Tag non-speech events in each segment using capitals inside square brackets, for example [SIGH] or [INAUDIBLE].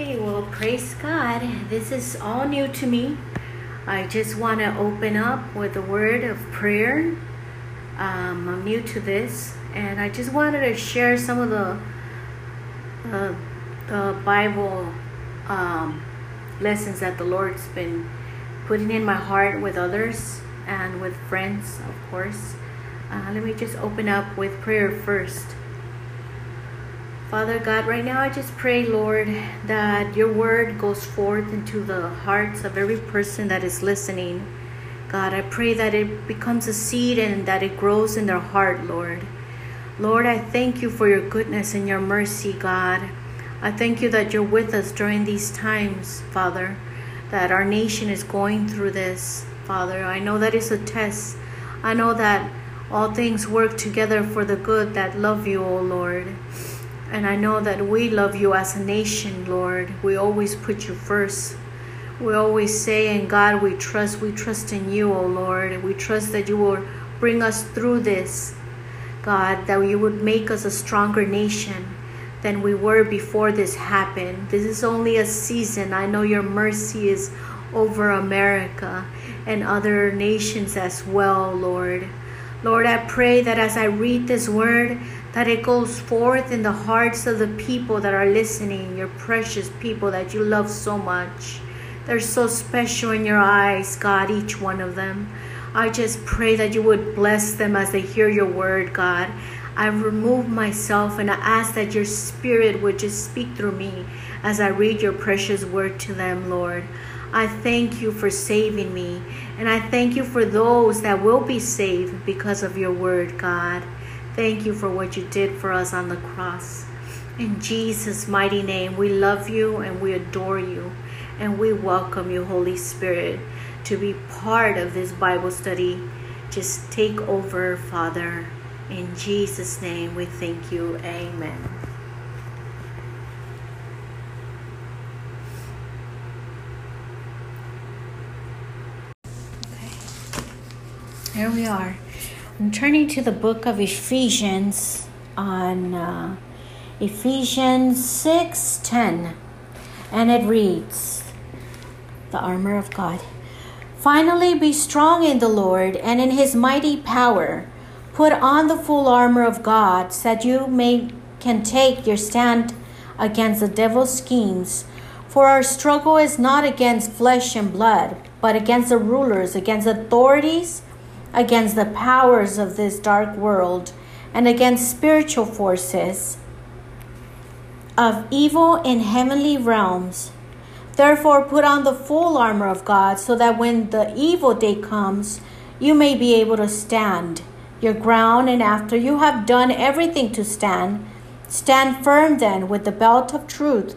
Okay, well, praise God. This is all new to me. I just want to open up with a word of prayer. Um, I'm new to this, and I just wanted to share some of the uh, the Bible um, lessons that the Lord's been putting in my heart with others and with friends, of course. Uh, let me just open up with prayer first. Father God, right now I just pray, Lord, that your word goes forth into the hearts of every person that is listening. God, I pray that it becomes a seed and that it grows in their heart, Lord. Lord, I thank you for your goodness and your mercy, God. I thank you that you're with us during these times, Father, that our nation is going through this, Father. I know that it's a test. I know that all things work together for the good that love you, O Lord. And I know that we love you as a nation, Lord. We always put you first. We always say, in God we trust. We trust in you, O Lord. We trust that you will bring us through this, God, that you would make us a stronger nation than we were before this happened. This is only a season. I know your mercy is over America and other nations as well, Lord. Lord, I pray that as I read this word, that it goes forth in the hearts of the people that are listening, your precious people that you love so much. They're so special in your eyes, God, each one of them. I just pray that you would bless them as they hear your word, God. I remove myself and I ask that your spirit would just speak through me as I read your precious word to them, Lord. I thank you for saving me. And I thank you for those that will be saved because of your word, God. Thank you for what you did for us on the cross. In Jesus' mighty name, we love you and we adore you. And we welcome you, Holy Spirit, to be part of this Bible study. Just take over, Father. In Jesus' name, we thank you. Amen. Here we are. I'm turning to the book of Ephesians on uh, Ephesians 6:10 and it reads the armor of God. Finally be strong in the Lord and in his mighty power. Put on the full armor of God so that you may can take your stand against the devil's schemes. For our struggle is not against flesh and blood, but against the rulers, against authorities, against the powers of this dark world and against spiritual forces of evil in heavenly realms. Therefore, put on the full armor of God so that when the evil day comes, you may be able to stand your ground, and after you have done everything to stand, stand firm then with the belt of truth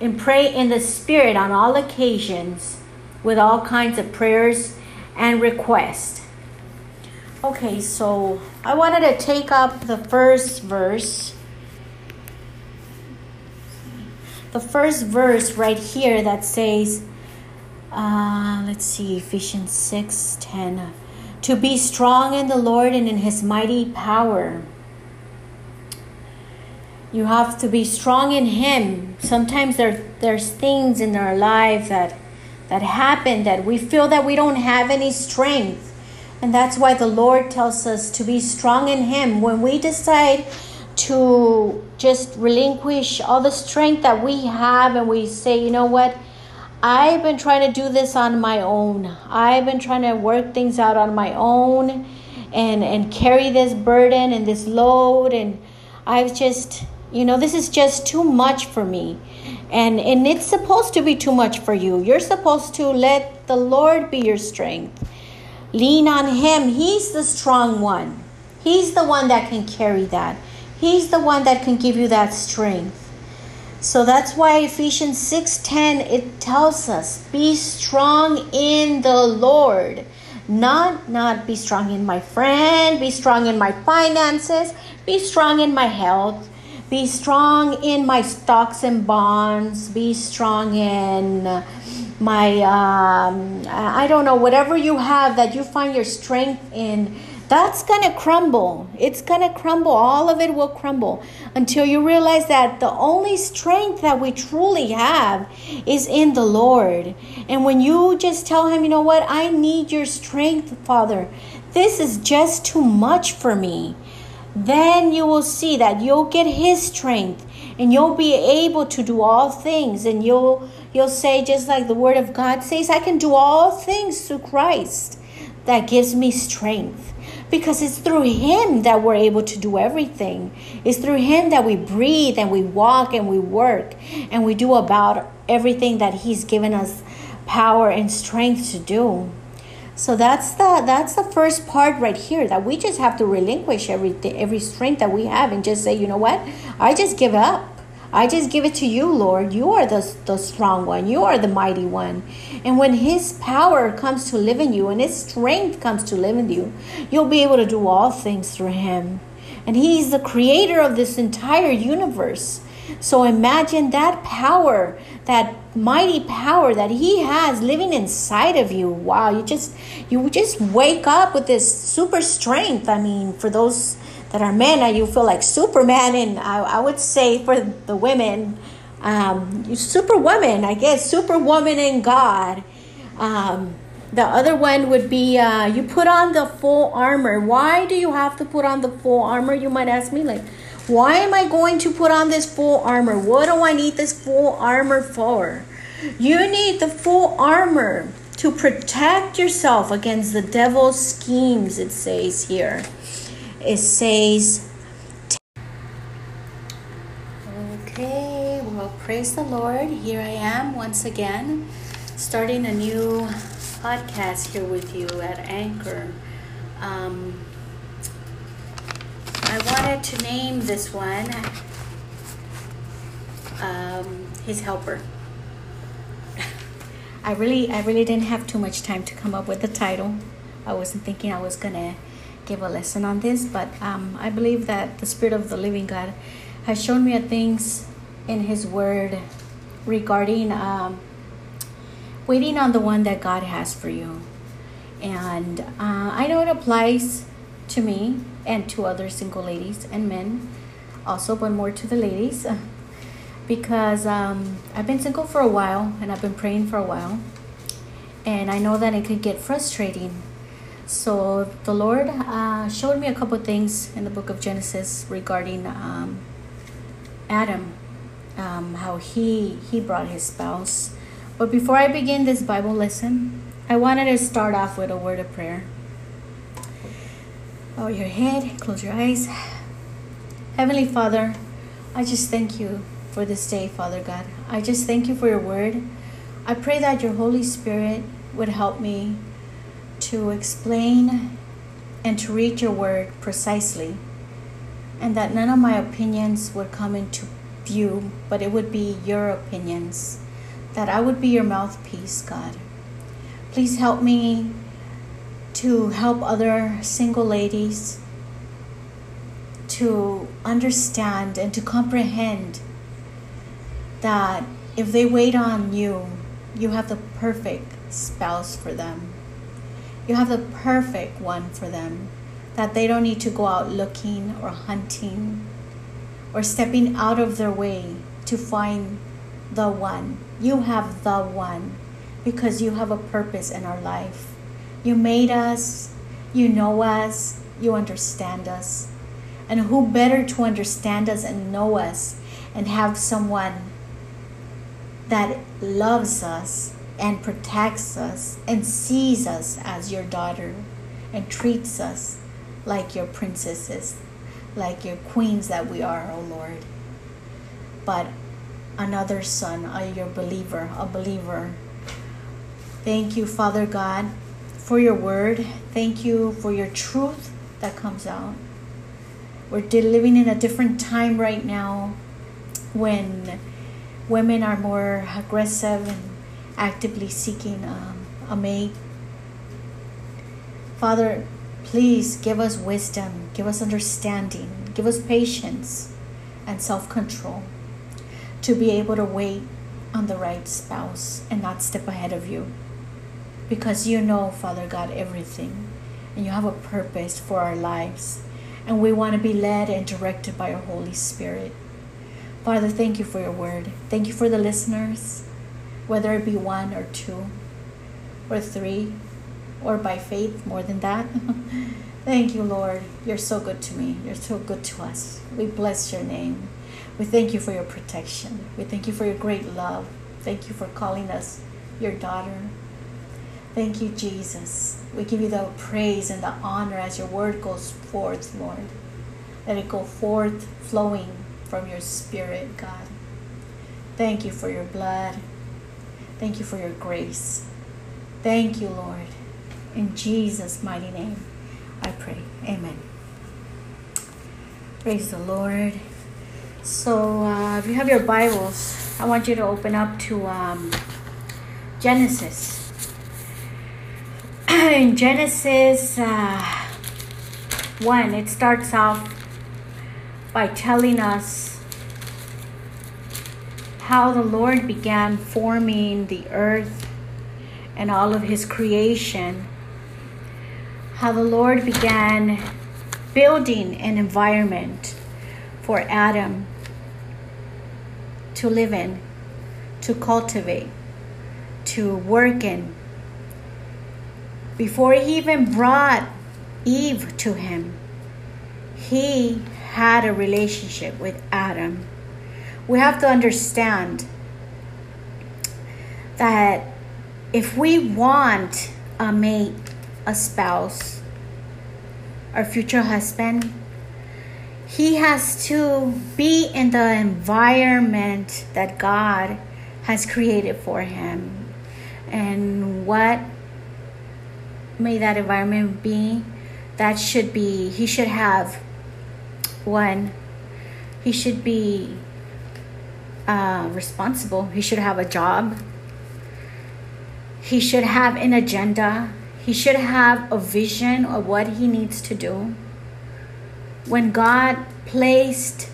and pray in the Spirit on all occasions with all kinds of prayers and requests. Okay, so I wanted to take up the first verse. The first verse right here that says, uh, let's see, Ephesians 6 10. To be strong in the Lord and in his mighty power. You have to be strong in Him. Sometimes there, there's things in our life that, that happen that we feel that we don't have any strength. And that's why the Lord tells us to be strong in Him. When we decide to just relinquish all the strength that we have and we say, you know what? I've been trying to do this on my own. I've been trying to work things out on my own and and carry this burden and this load and I've just you know, this is just too much for me. And and it's supposed to be too much for you. You're supposed to let the Lord be your strength. Lean on him. He's the strong one. He's the one that can carry that. He's the one that can give you that strength. So that's why Ephesians 6:10 it tells us, "Be strong in the Lord." Not not be strong in my friend, be strong in my finances, be strong in my health, be strong in my stocks and bonds, be strong in my um, I don't know whatever you have that you find your strength in that's going to crumble. It's going to crumble. All of it will crumble until you realize that the only strength that we truly have is in the Lord. And when you just tell Him, you know what, I need your strength, Father, this is just too much for me, then you will see that you'll get His strength and you'll be able to do all things and you'll you'll say just like the word of God says I can do all things through Christ that gives me strength because it's through Him that we're able to do everything. It's through Him that we breathe and we walk and we work and we do about everything that He's given us power and strength to do. So that's the that's the first part right here that we just have to relinquish everything every strength that we have and just say, you know what? I just give up. I just give it to you, Lord. You are the, the strong one. You are the mighty one. And when His power comes to live in you and His strength comes to live in you, you'll be able to do all things through Him. And He's the creator of this entire universe. So imagine that power, that mighty power that He has living inside of you. Wow, you just you just wake up with this super strength. I mean, for those that are men you feel like Superman, and I, I would say for the women, um, Superwoman, I guess, Superwoman in God. Um, the other one would be uh, you put on the full armor. Why do you have to put on the full armor? You might ask me, like, why am I going to put on this full armor? What do I need this full armor for? You need the full armor to protect yourself against the devil's schemes, it says here it says, Okay, well, praise the Lord. Here I am once again, starting a new podcast here with you at Anchor. Um, I wanted to name this one um, His Helper. [LAUGHS] I really, I really didn't have too much time to come up with the title. I wasn't thinking I was gonna give a lesson on this, but um, I believe that the Spirit of the Living God has shown me things in His Word regarding um, waiting on the one that God has for you. And uh, I know it applies to me and to other single ladies and men also, but more to the ladies [LAUGHS] because um, I've been single for a while and I've been praying for a while. And I know that it could get frustrating so the Lord uh, showed me a couple things in the book of Genesis regarding um, Adam, um, how he he brought his spouse. But before I begin this Bible lesson, I wanted to start off with a word of prayer. Bow your head, close your eyes. Heavenly Father, I just thank you for this day, Father God. I just thank you for your word. I pray that your Holy Spirit would help me to explain and to read your word precisely, and that none of my opinions would come into view, but it would be your opinions, that I would be your mouthpiece, God. Please help me to help other single ladies to understand and to comprehend that if they wait on you, you have the perfect spouse for them. You have the perfect one for them, that they don't need to go out looking or hunting or stepping out of their way to find the one. You have the one because you have a purpose in our life. You made us, you know us, you understand us. And who better to understand us and know us and have someone that loves us and protects us and sees us as your daughter and treats us like your princesses, like your queens that we are, O oh Lord. But another son, a your believer, a believer. Thank you, Father God, for your word. Thank you for your truth that comes out. We're living in a different time right now when women are more aggressive and actively seeking um, a mate. Father, please give us wisdom, give us understanding, give us patience and self control to be able to wait on the right spouse and not step ahead of you. Because you know, Father God, everything, and you have a purpose for our lives, and we want to be led and directed by your Holy Spirit. Father, thank you for your word. Thank you for the listeners, whether it be one or two or three, or by faith more than that. [LAUGHS] thank you, Lord. You're so good to me. You're so good to us. We bless your name. We thank you for your protection. We thank you for your great love. Thank you for calling us your daughter. Thank you, Jesus. We give you the praise and the honor as your word goes forth, Lord. Let it go forth flowing from your spirit, God. Thank you for your blood. Thank you for your grace. Thank you, Lord. In Jesus' mighty name, I pray. Amen. Praise the Lord. So, uh, if you have your Bibles, I want you to open up to um, Genesis. In Genesis uh, 1, it starts off by telling us how the Lord began forming the earth and all of his creation, how the Lord began building an environment for Adam to live in, to cultivate, to work in. Before he even brought Eve to him, he had a relationship with Adam. We have to understand that if we want a mate, a spouse, our future husband, he has to be in the environment that God has created for him. And what may that environment be? That should be, he should have one, he should be uh, responsible. He should have a job. He should have an agenda. He should have a vision of what he needs to do. When God placed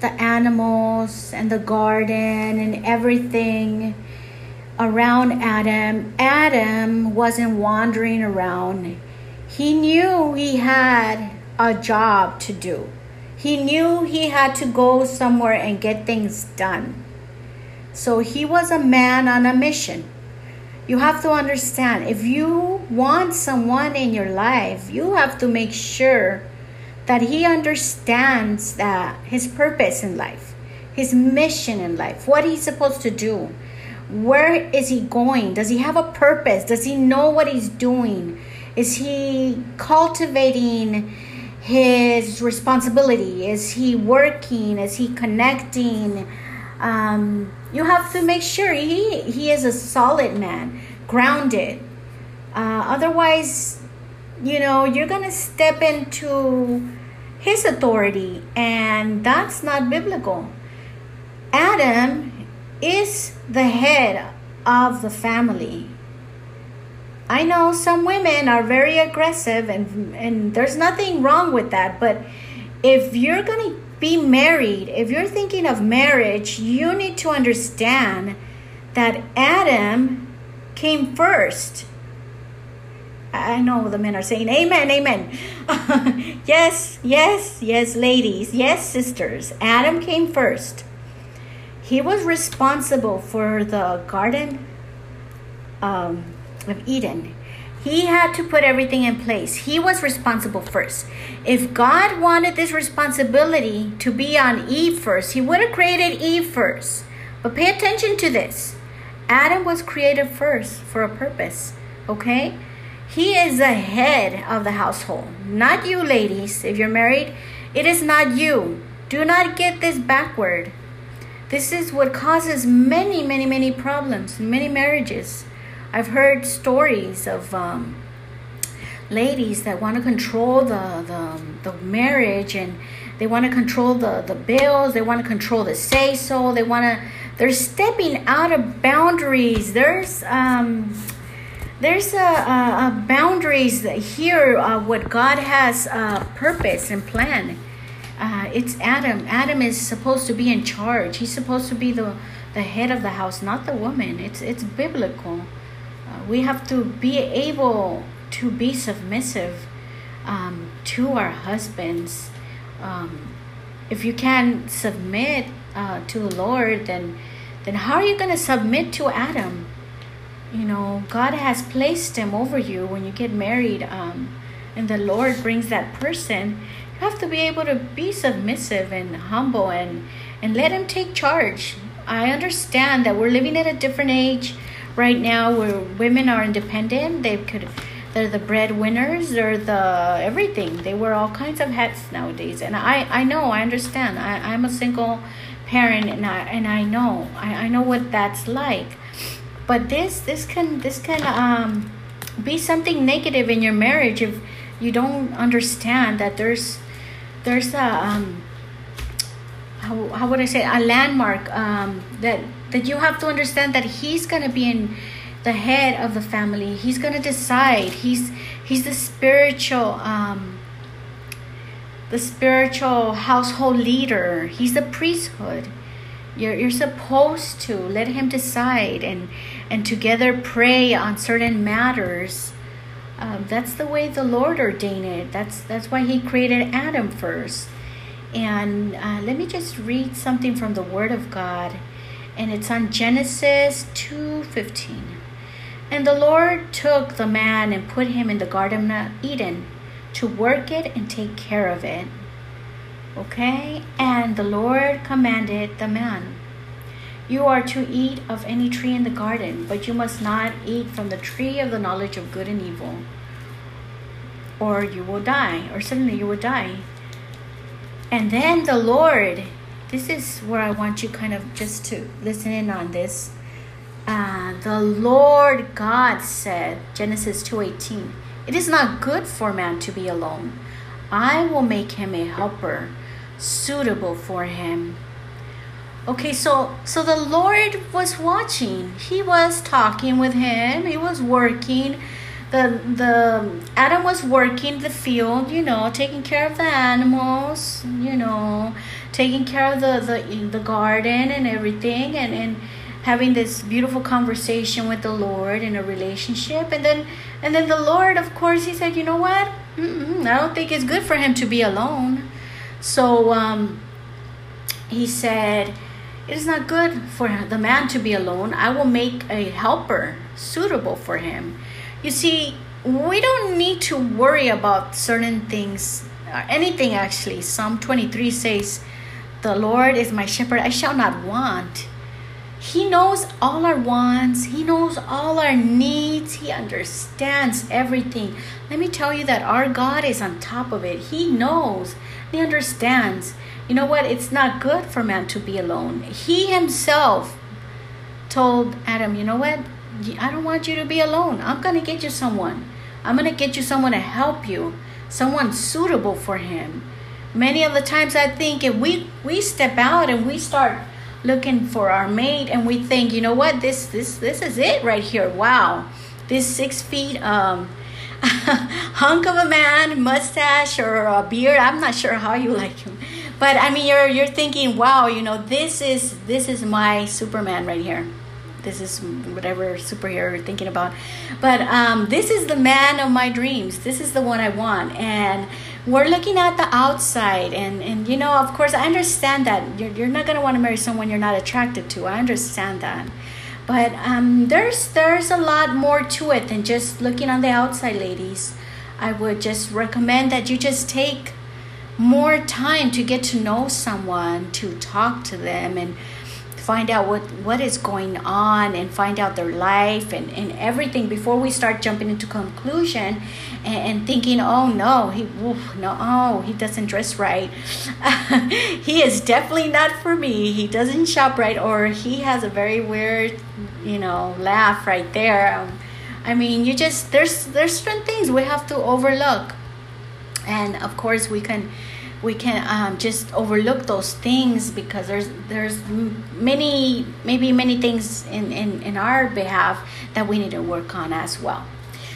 the animals and the garden and everything around Adam, Adam wasn't wandering around. He knew he had a job to do. He knew he had to go somewhere and get things done. So he was a man on a mission. You have to understand if you want someone in your life, you have to make sure that he understands that his purpose in life, his mission in life, what he's supposed to do. Where is he going? Does he have a purpose? Does he know what he's doing? Is he cultivating his responsibility? Is he working? Is he connecting? Um, you have to make sure he, he is a solid man, grounded. Uh, otherwise, you know, you're going to step into his authority, and that's not biblical. Adam is the head of the family. I know some women are very aggressive and and there's nothing wrong with that, but if you're going to be married, if you're thinking of marriage, you need to understand that Adam came first. I know the men are saying amen, amen. [LAUGHS] yes, yes, yes, ladies, yes, sisters. Adam came first. He was responsible for the garden um, of Eden. He had to put everything in place. He was responsible first. If God wanted this responsibility to be on Eve first, He would have created Eve first. But pay attention to this Adam was created first for a purpose, okay? He is the head of the household, not you, ladies. If you're married, it is not you. Do not get this backward. This is what causes many, many, many problems, many marriages. I've heard stories of um, ladies that want to control the, the, the marriage and they want to control the, the bills, they want to control the say so, they want to they're stepping out of boundaries. There's um, there's a, a, a boundaries here. Uh, what God has uh, purpose and plan. It's Adam. Adam is supposed to be in charge. He's supposed to be the the head of the house, not the woman. It's it's biblical. Uh, we have to be able to be submissive um, to our husbands. Um, if you can submit uh, to the Lord, then then how are you going to submit to Adam? You know, God has placed him over you when you get married, um, and the Lord brings that person. Have to be able to be submissive and humble and and let him take charge. I understand that we're living at a different age right now where women are independent. They could they're the breadwinners they're the everything. They wear all kinds of hats nowadays. And i i know i understand. I i'm a single parent and i and i know. I, I know what that's like. But this this can this can um be something negative in your marriage if you don't understand that there's there's a um how, how would i say a landmark um that that you have to understand that he's to be in the head of the family. He's to decide. He's he's the spiritual um, the spiritual household leader. He's the priesthood. You're, you're supposed to let him decide and and together pray on certain matters. Um, that's the way the Lord ordained it. That's that's why He created Adam first. And uh, let me just read something from the Word of God, and it's on Genesis two fifteen. And the Lord took the man and put him in the Garden of Eden to work it and take care of it. Okay? And the Lord commanded the man, You are to eat of any tree in the garden, but you must not eat from the tree of the knowledge of good and evil, or you will die, or suddenly you will die. And then the Lord, this is where I want you kind of just to listen in on this uh, the Lord God said, Genesis 2:18, "It is not good for man to be alone. I will make him a helper suitable for him." Okay, so so the Lord was watching. He was talking with him. He was working. The the Adam was working the field, you know, taking care of the animals, you know, taking care of the the, the garden and everything and and having this beautiful conversation with the Lord in a relationship. And then and then the Lord of course he said you know what? Mm-mm, I don't think it's good for him to be alone. So um, he said it is not good for the man to be alone. I will make a helper suitable for him you see we don't need to worry about certain things or anything actually Psalm 23 says the Lord is my shepherd I shall not want he knows all our wants, He knows all our needs, He understands everything. Let me tell you that our God is on top of it. He knows, He understands. You know what? It's not good for man to be alone. He Himself told Adam, You know what? I don't want you to be alone. I'm going to get you someone. I'm going to get you someone to help you, someone suitable for him. Many of the times I think if we, we step out and we start looking for our mate and we think you know what this this this is it right here wow this six feet um [LAUGHS] hunk of a man mustache or a beard i'm not sure how you [LAUGHS] like him but i mean you're you're thinking wow you know this is this is my superman right here this is whatever superhero you're thinking about. But um this is the man of my dreams. This is the one i want. And we're looking at the outside. And and you know of course i understand that you're, you're not going to want to marry someone you're not attracted to. I understand that. But um, there's there's a lot more to it than just looking on the outside ladies. I would just recommend that you just take more time to get to know someone to talk to them and find out what what is going on and find out their life and, and everything before we start jumping into conclusion and, and thinking oh no he oof, no oh he doesn't dress right. [LAUGHS] He is definitely not for me. He doesn't shop right or he has a very weird you know laugh right there. Um, i mean you just there's there's certain things we have to overlook. And of course we can we can um, just overlook those things because there's there's many maybe many things in, in in our behalf that we need to work on as well.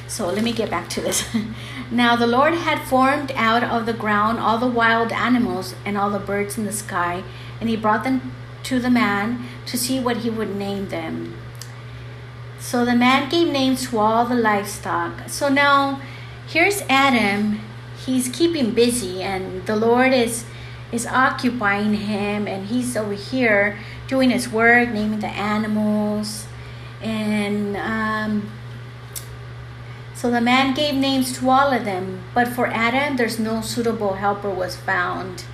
So let me get back to this. [LAUGHS] Now the lord had formed out of the ground all the wild animals and all the birds in the sky and he brought them to the man to see what he would name them. So the man gave names to all the livestock. So now here's adam he's keeping busy and the Lord is is occupying him and he's over here doing his work, naming the animals. And um, so the man gave names to all of them, but for Adam, there's no suitable helper was found.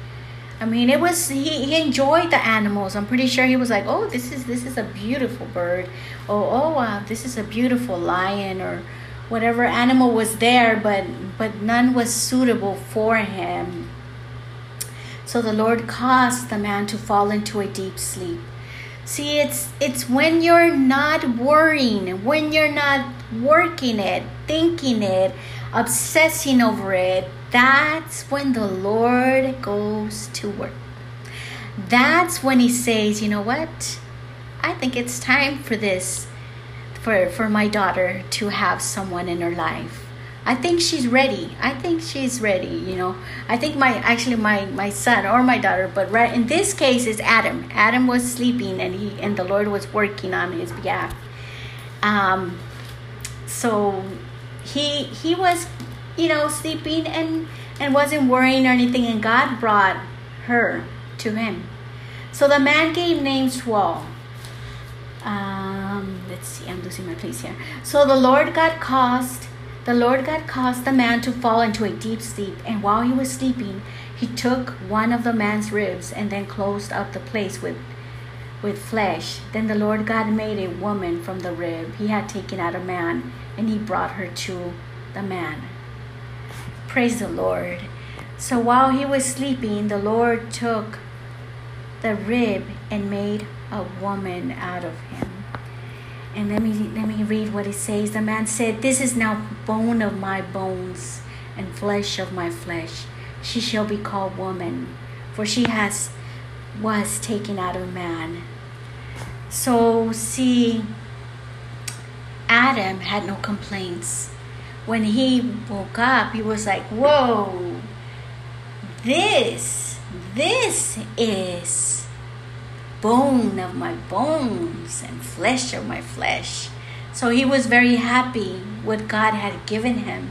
I mean, it was he, he enjoyed the animals. I'm pretty sure he was like, oh, this is this is a beautiful bird. Oh, oh, wow, this is a beautiful lion or whatever animal was there, but but none was suitable for him. So the Lord caused the man to fall into a deep sleep. See, it's it's when you're not worrying, when you're not working it, thinking it, obsessing over it, that's when the Lord goes to work. That's when he says, you know what? I think it's time for this for, for my daughter to have someone in her life. I think she's ready. I think she's ready, you know. I think my actually my my son or my daughter, but right in this case is Adam. Adam was sleeping and he and the Lord was working on his behalf. Um so he he was you know sleeping and and wasn't worrying or anything and God brought her to him. So the man gave names to all. Um, Um, let's see, I'm losing my place here. So the Lord God caused the Lord God caused the man to fall into a deep sleep, and while he was sleeping, he took one of the man's ribs and then closed up the place with with flesh. Then the Lord God made a woman from the rib he had taken out of man, and he brought her to the man. Praise the Lord. So while he was sleeping, the Lord took the rib and made a woman out of him. And let me let me read what it says. The man said, This is now bone of my bones and flesh of my flesh. She shall be called woman, for she has was taken out of man. So see Adam had no complaints. When he woke up, he was like, Whoa, this, this is bone of my bones and flesh of my flesh. So he was very happy what God had given him.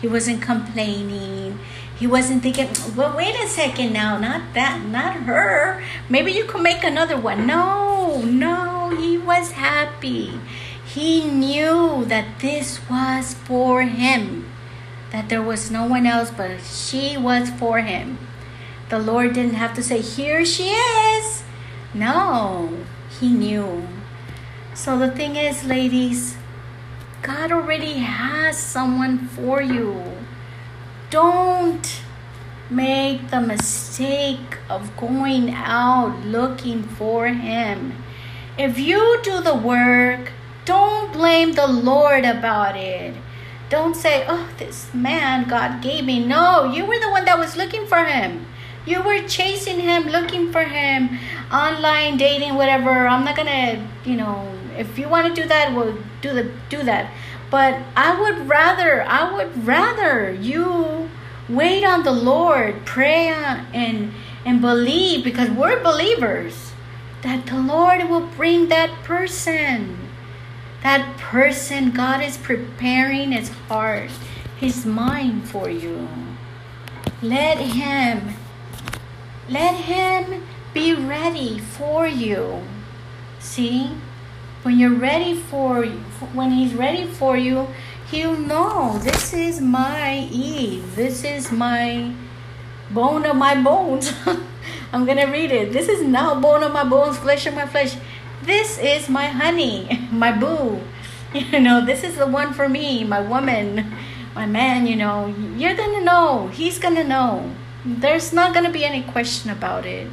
He wasn't complaining. He wasn't thinking, well, wait a second now, not that, not her. Maybe you could make another one. No, no, he was happy. He knew that this was for him, that there was no one else but she was for him. The Lord didn't have to say, Here she is. No, he knew. So the thing is, ladies, God already has someone for you. Don't make the mistake of going out looking for Him. If you do the work, don't blame the Lord about it. Don't say, oh, this man God gave me. No, you were the one that was looking for Him. You were chasing Him, looking for Him online dating, whatever. I'm not gonna, you know, if you want to do that, we'll do the do that. But I would rather, I would rather you wait on the Lord, pray and and believe because we're believers that the Lord will bring that person. That person, God is preparing his heart, his mind for you. Let him, let him be ready for you. See? When you're ready for when he's ready for you, he'll know this is my Eve. This is my bone of my bones. [LAUGHS] I'm gonna read it. This is now bone of my bones, flesh of my flesh. This is my honey, [LAUGHS] my boo. [LAUGHS] You know, this is the one for me, my woman, my man, you know. You're gonna know. He's gonna know. There's not gonna be any question about it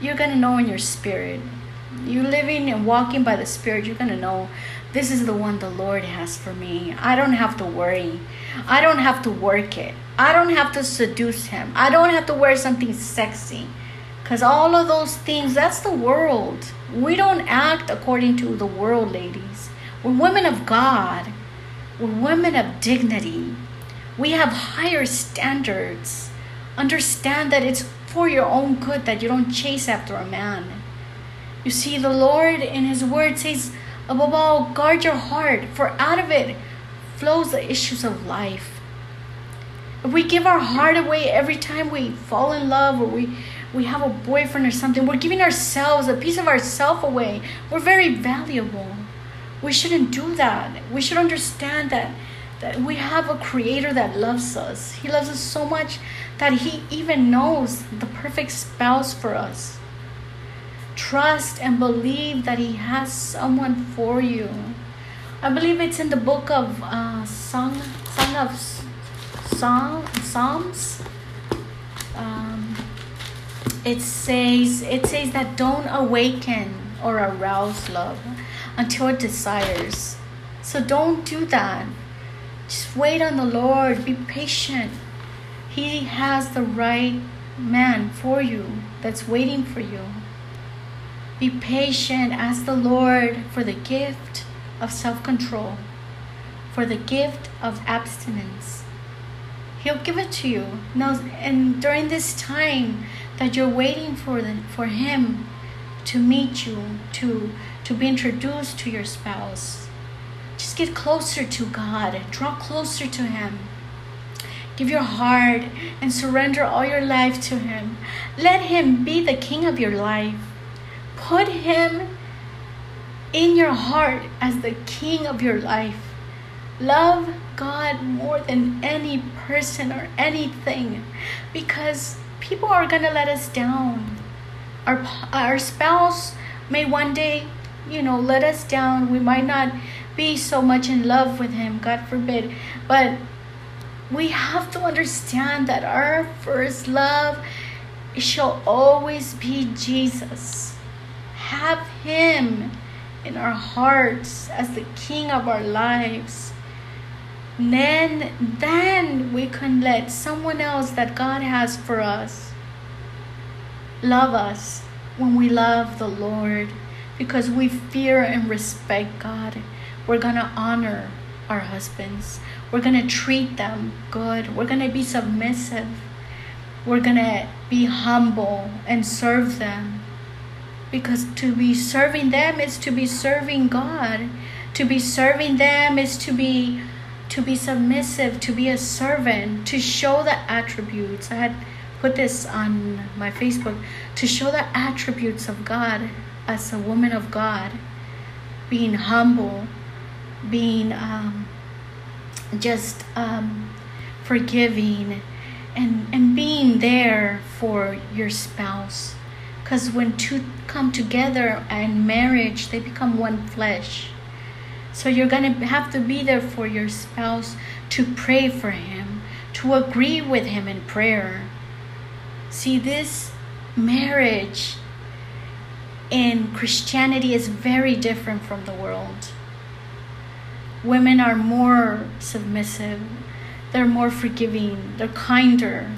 you're to know in your spirit. You're living and walking by the Spirit, you're to know this is the one the Lord has for me. I don't have to worry. I don't have to work it. I don't have to seduce him. I don't have to wear something sexy. Because all of those things, that's the world. We don't act according to the world, ladies. We're women of God, we're women of dignity. We have higher standards. Understand that it's for your own good that you don't chase after a man. You see, the Lord in His Word says, above all, guard your heart, for out of it flows the issues of life. If we give our heart away every time we fall in love or we, we have a boyfriend or something, we're giving ourselves a piece of ourself away. We're very valuable. We shouldn't do that. We should understand that that we have a creator that loves us. He loves us so much that he even knows the perfect spouse for us. Trust and believe that he has someone for you. I believe it's in the book of uh, Song, Song of Song, Psalms. Um, it says it says that don't awaken or arouse love until it desires. So don't do that. Just wait on the Lord. Be patient. He has the right man for you that's waiting for you. Be patient. Ask the Lord for the gift of self control, for the gift of abstinence. He'll give it to you. Now, and during this time that you're waiting for, the, for Him to meet you, to, to be introduced to your spouse, just get closer to God, draw closer to Him. Give your heart and surrender all your life to Him. Let Him be the King of your life. Put Him in your heart as the King of your life. Love God more than any person or anything because people are going to let us down. Our, our spouse may one day, you know, let us down. We might not be so much in love with Him, God forbid. But we have to understand that our first love shall always be Jesus. Have Him in our hearts as the King of our lives. Then, then we can let someone else that God has for us love us when we love the Lord because we fear and respect God. We're going to honor our husbands. We're going to treat them good. We're going to be submissive. We're going to be humble and serve them. Because to be serving them is to be serving God. To be serving them is to be to be submissive, to be a servant, to show the attributes. I had put this on my Facebook to show the attributes of God as a woman of God, being humble, being um, just um, forgiving, and, and being there for your spouse. Because when two come together in marriage, they become one flesh. So you're going to have to be there for your spouse to pray for him, to agree with him in prayer. See, this marriage in Christianity is very different from the world. Women are more submissive, they're more forgiving, they're kinder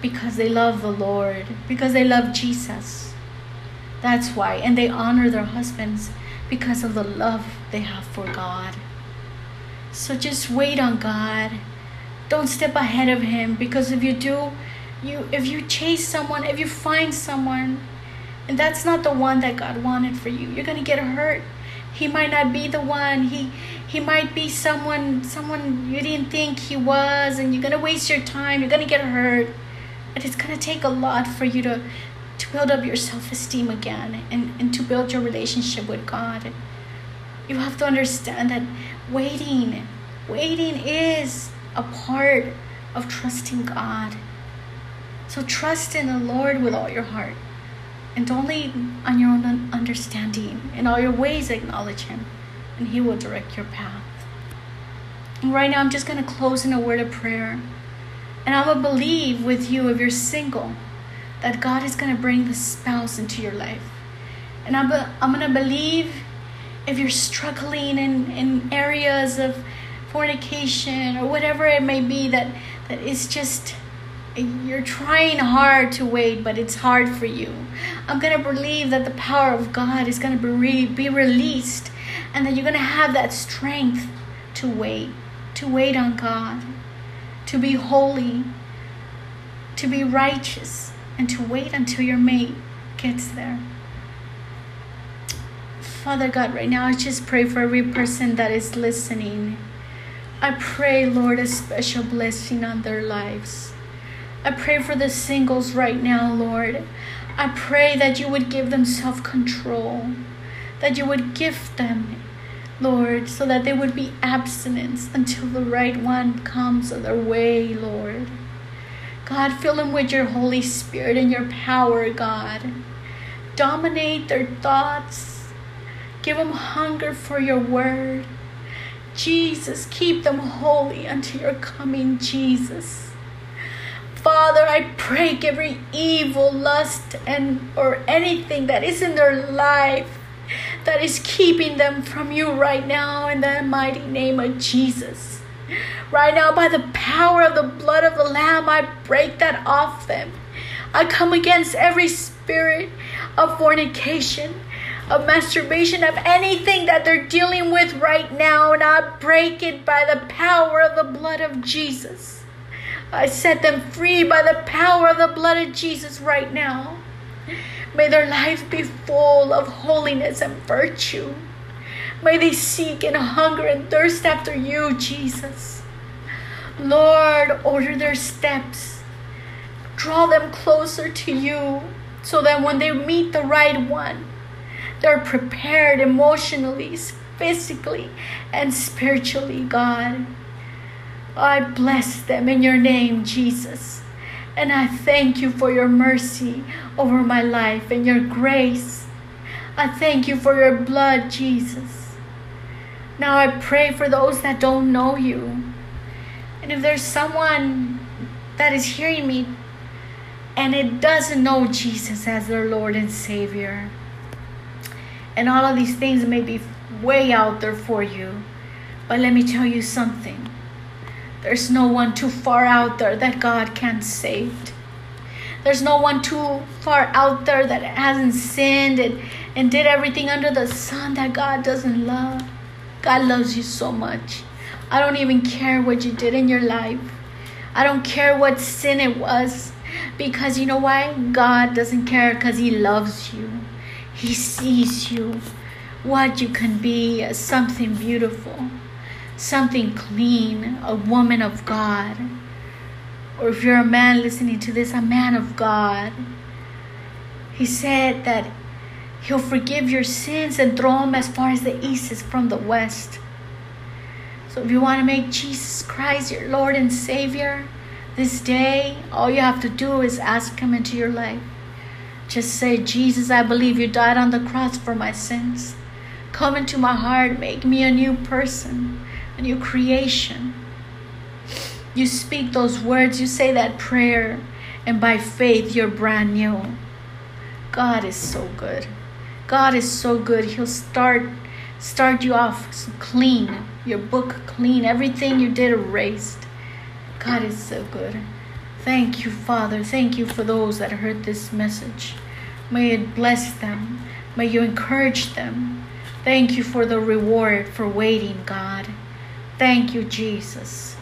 because they love the Lord, because they love Jesus. That's why. And they honor their husbands because of the love they have for God. So just wait on God. Don't step ahead of him because if you do, you if you chase someone, if you find someone and that's not the one that God wanted for you, you're going to get hurt. He might not be the one. He he might be someone someone you didn't think he was and you're to waste your time. You're to get hurt. And it's to take a lot for you to to build up your self-esteem again and, and to build your relationship with God. You have to understand that waiting, waiting is a part of trusting God. So trust in the Lord with all your heart. And don't lean on your own understanding. In all your ways, acknowledge Him, and He will direct your path. And right now, I'm just going to close in a word of prayer. And going to believe with you, if you're single, that God is going to bring the spouse into your life. And I'm, I'm going to believe if you're struggling in, in areas of fornication or whatever it may be that, that is just you're trying hard to wait, but it's hard for you. I'm going to believe that the power of God is going to be, re- be released and that you're going to have that strength to wait, to wait on God, to be holy, to be righteous, and to wait until your mate gets there. Father God, right now I just pray for every person that is listening. I pray, Lord, a special blessing on their lives. I pray for the singles right now, Lord. I pray that you would give them self control, that you would gift them, Lord, so that they would be abstinence until the right one comes their way, Lord. God, fill them with your Holy Spirit and your power, God. Dominate their thoughts. Give them hunger for your word. Jesus, keep them holy until your coming, Jesus. Father, I break every evil lust and or anything that is in their life that is keeping them from you right now in the mighty name of Jesus. Right now, by the power of the blood of the Lamb, I break that off them. I come against every spirit of fornication, of masturbation, of anything that they're dealing with right now, and I break it by the power of the blood of Jesus. I set them free by the power of the blood of Jesus right now. May their life be full of holiness and virtue. May they seek and hunger and thirst after you, Jesus. Lord, order their steps. Draw them closer to you so that when they meet the right one, they're prepared emotionally, physically, and spiritually, God. I bless them in your name, Jesus. And I thank you for your mercy over my life and your grace. I thank you for your blood, Jesus. Now I pray for those that don't know you. And if there's someone that is hearing me and it doesn't know Jesus as their Lord and Savior, and all of these things may be way out there for you, but let me tell you something there's no one too far out there that God can't save. There's no one too far out there that hasn't sinned and, and did everything under the sun that God doesn't love. God loves you so much. I don't even care what you did in your life. I don't care what sin it was. Because you know why? God doesn't care because He loves you. He sees you, what you can be something beautiful something clean, a woman of God. Or if you're a man listening to this, a man of God. He said that He'll forgive your sins and throw them as far as the east is from the west. So if you want to make Jesus Christ your Lord and Savior this day, all you have to do is ask Him into your life. Just say, Jesus, I believe you died on the cross for my sins. Come into my heart, make me a new person a new creation. You speak those words, you say that prayer, and by faith you're brand new. God is so good. God is so good. He'll start start you off clean, your book clean, everything you did erased. God is so good. Thank you, Father. Thank you for those that heard this message. May it bless them. May you encourage them. Thank you for the reward for waiting, God. Thank you, Jesus.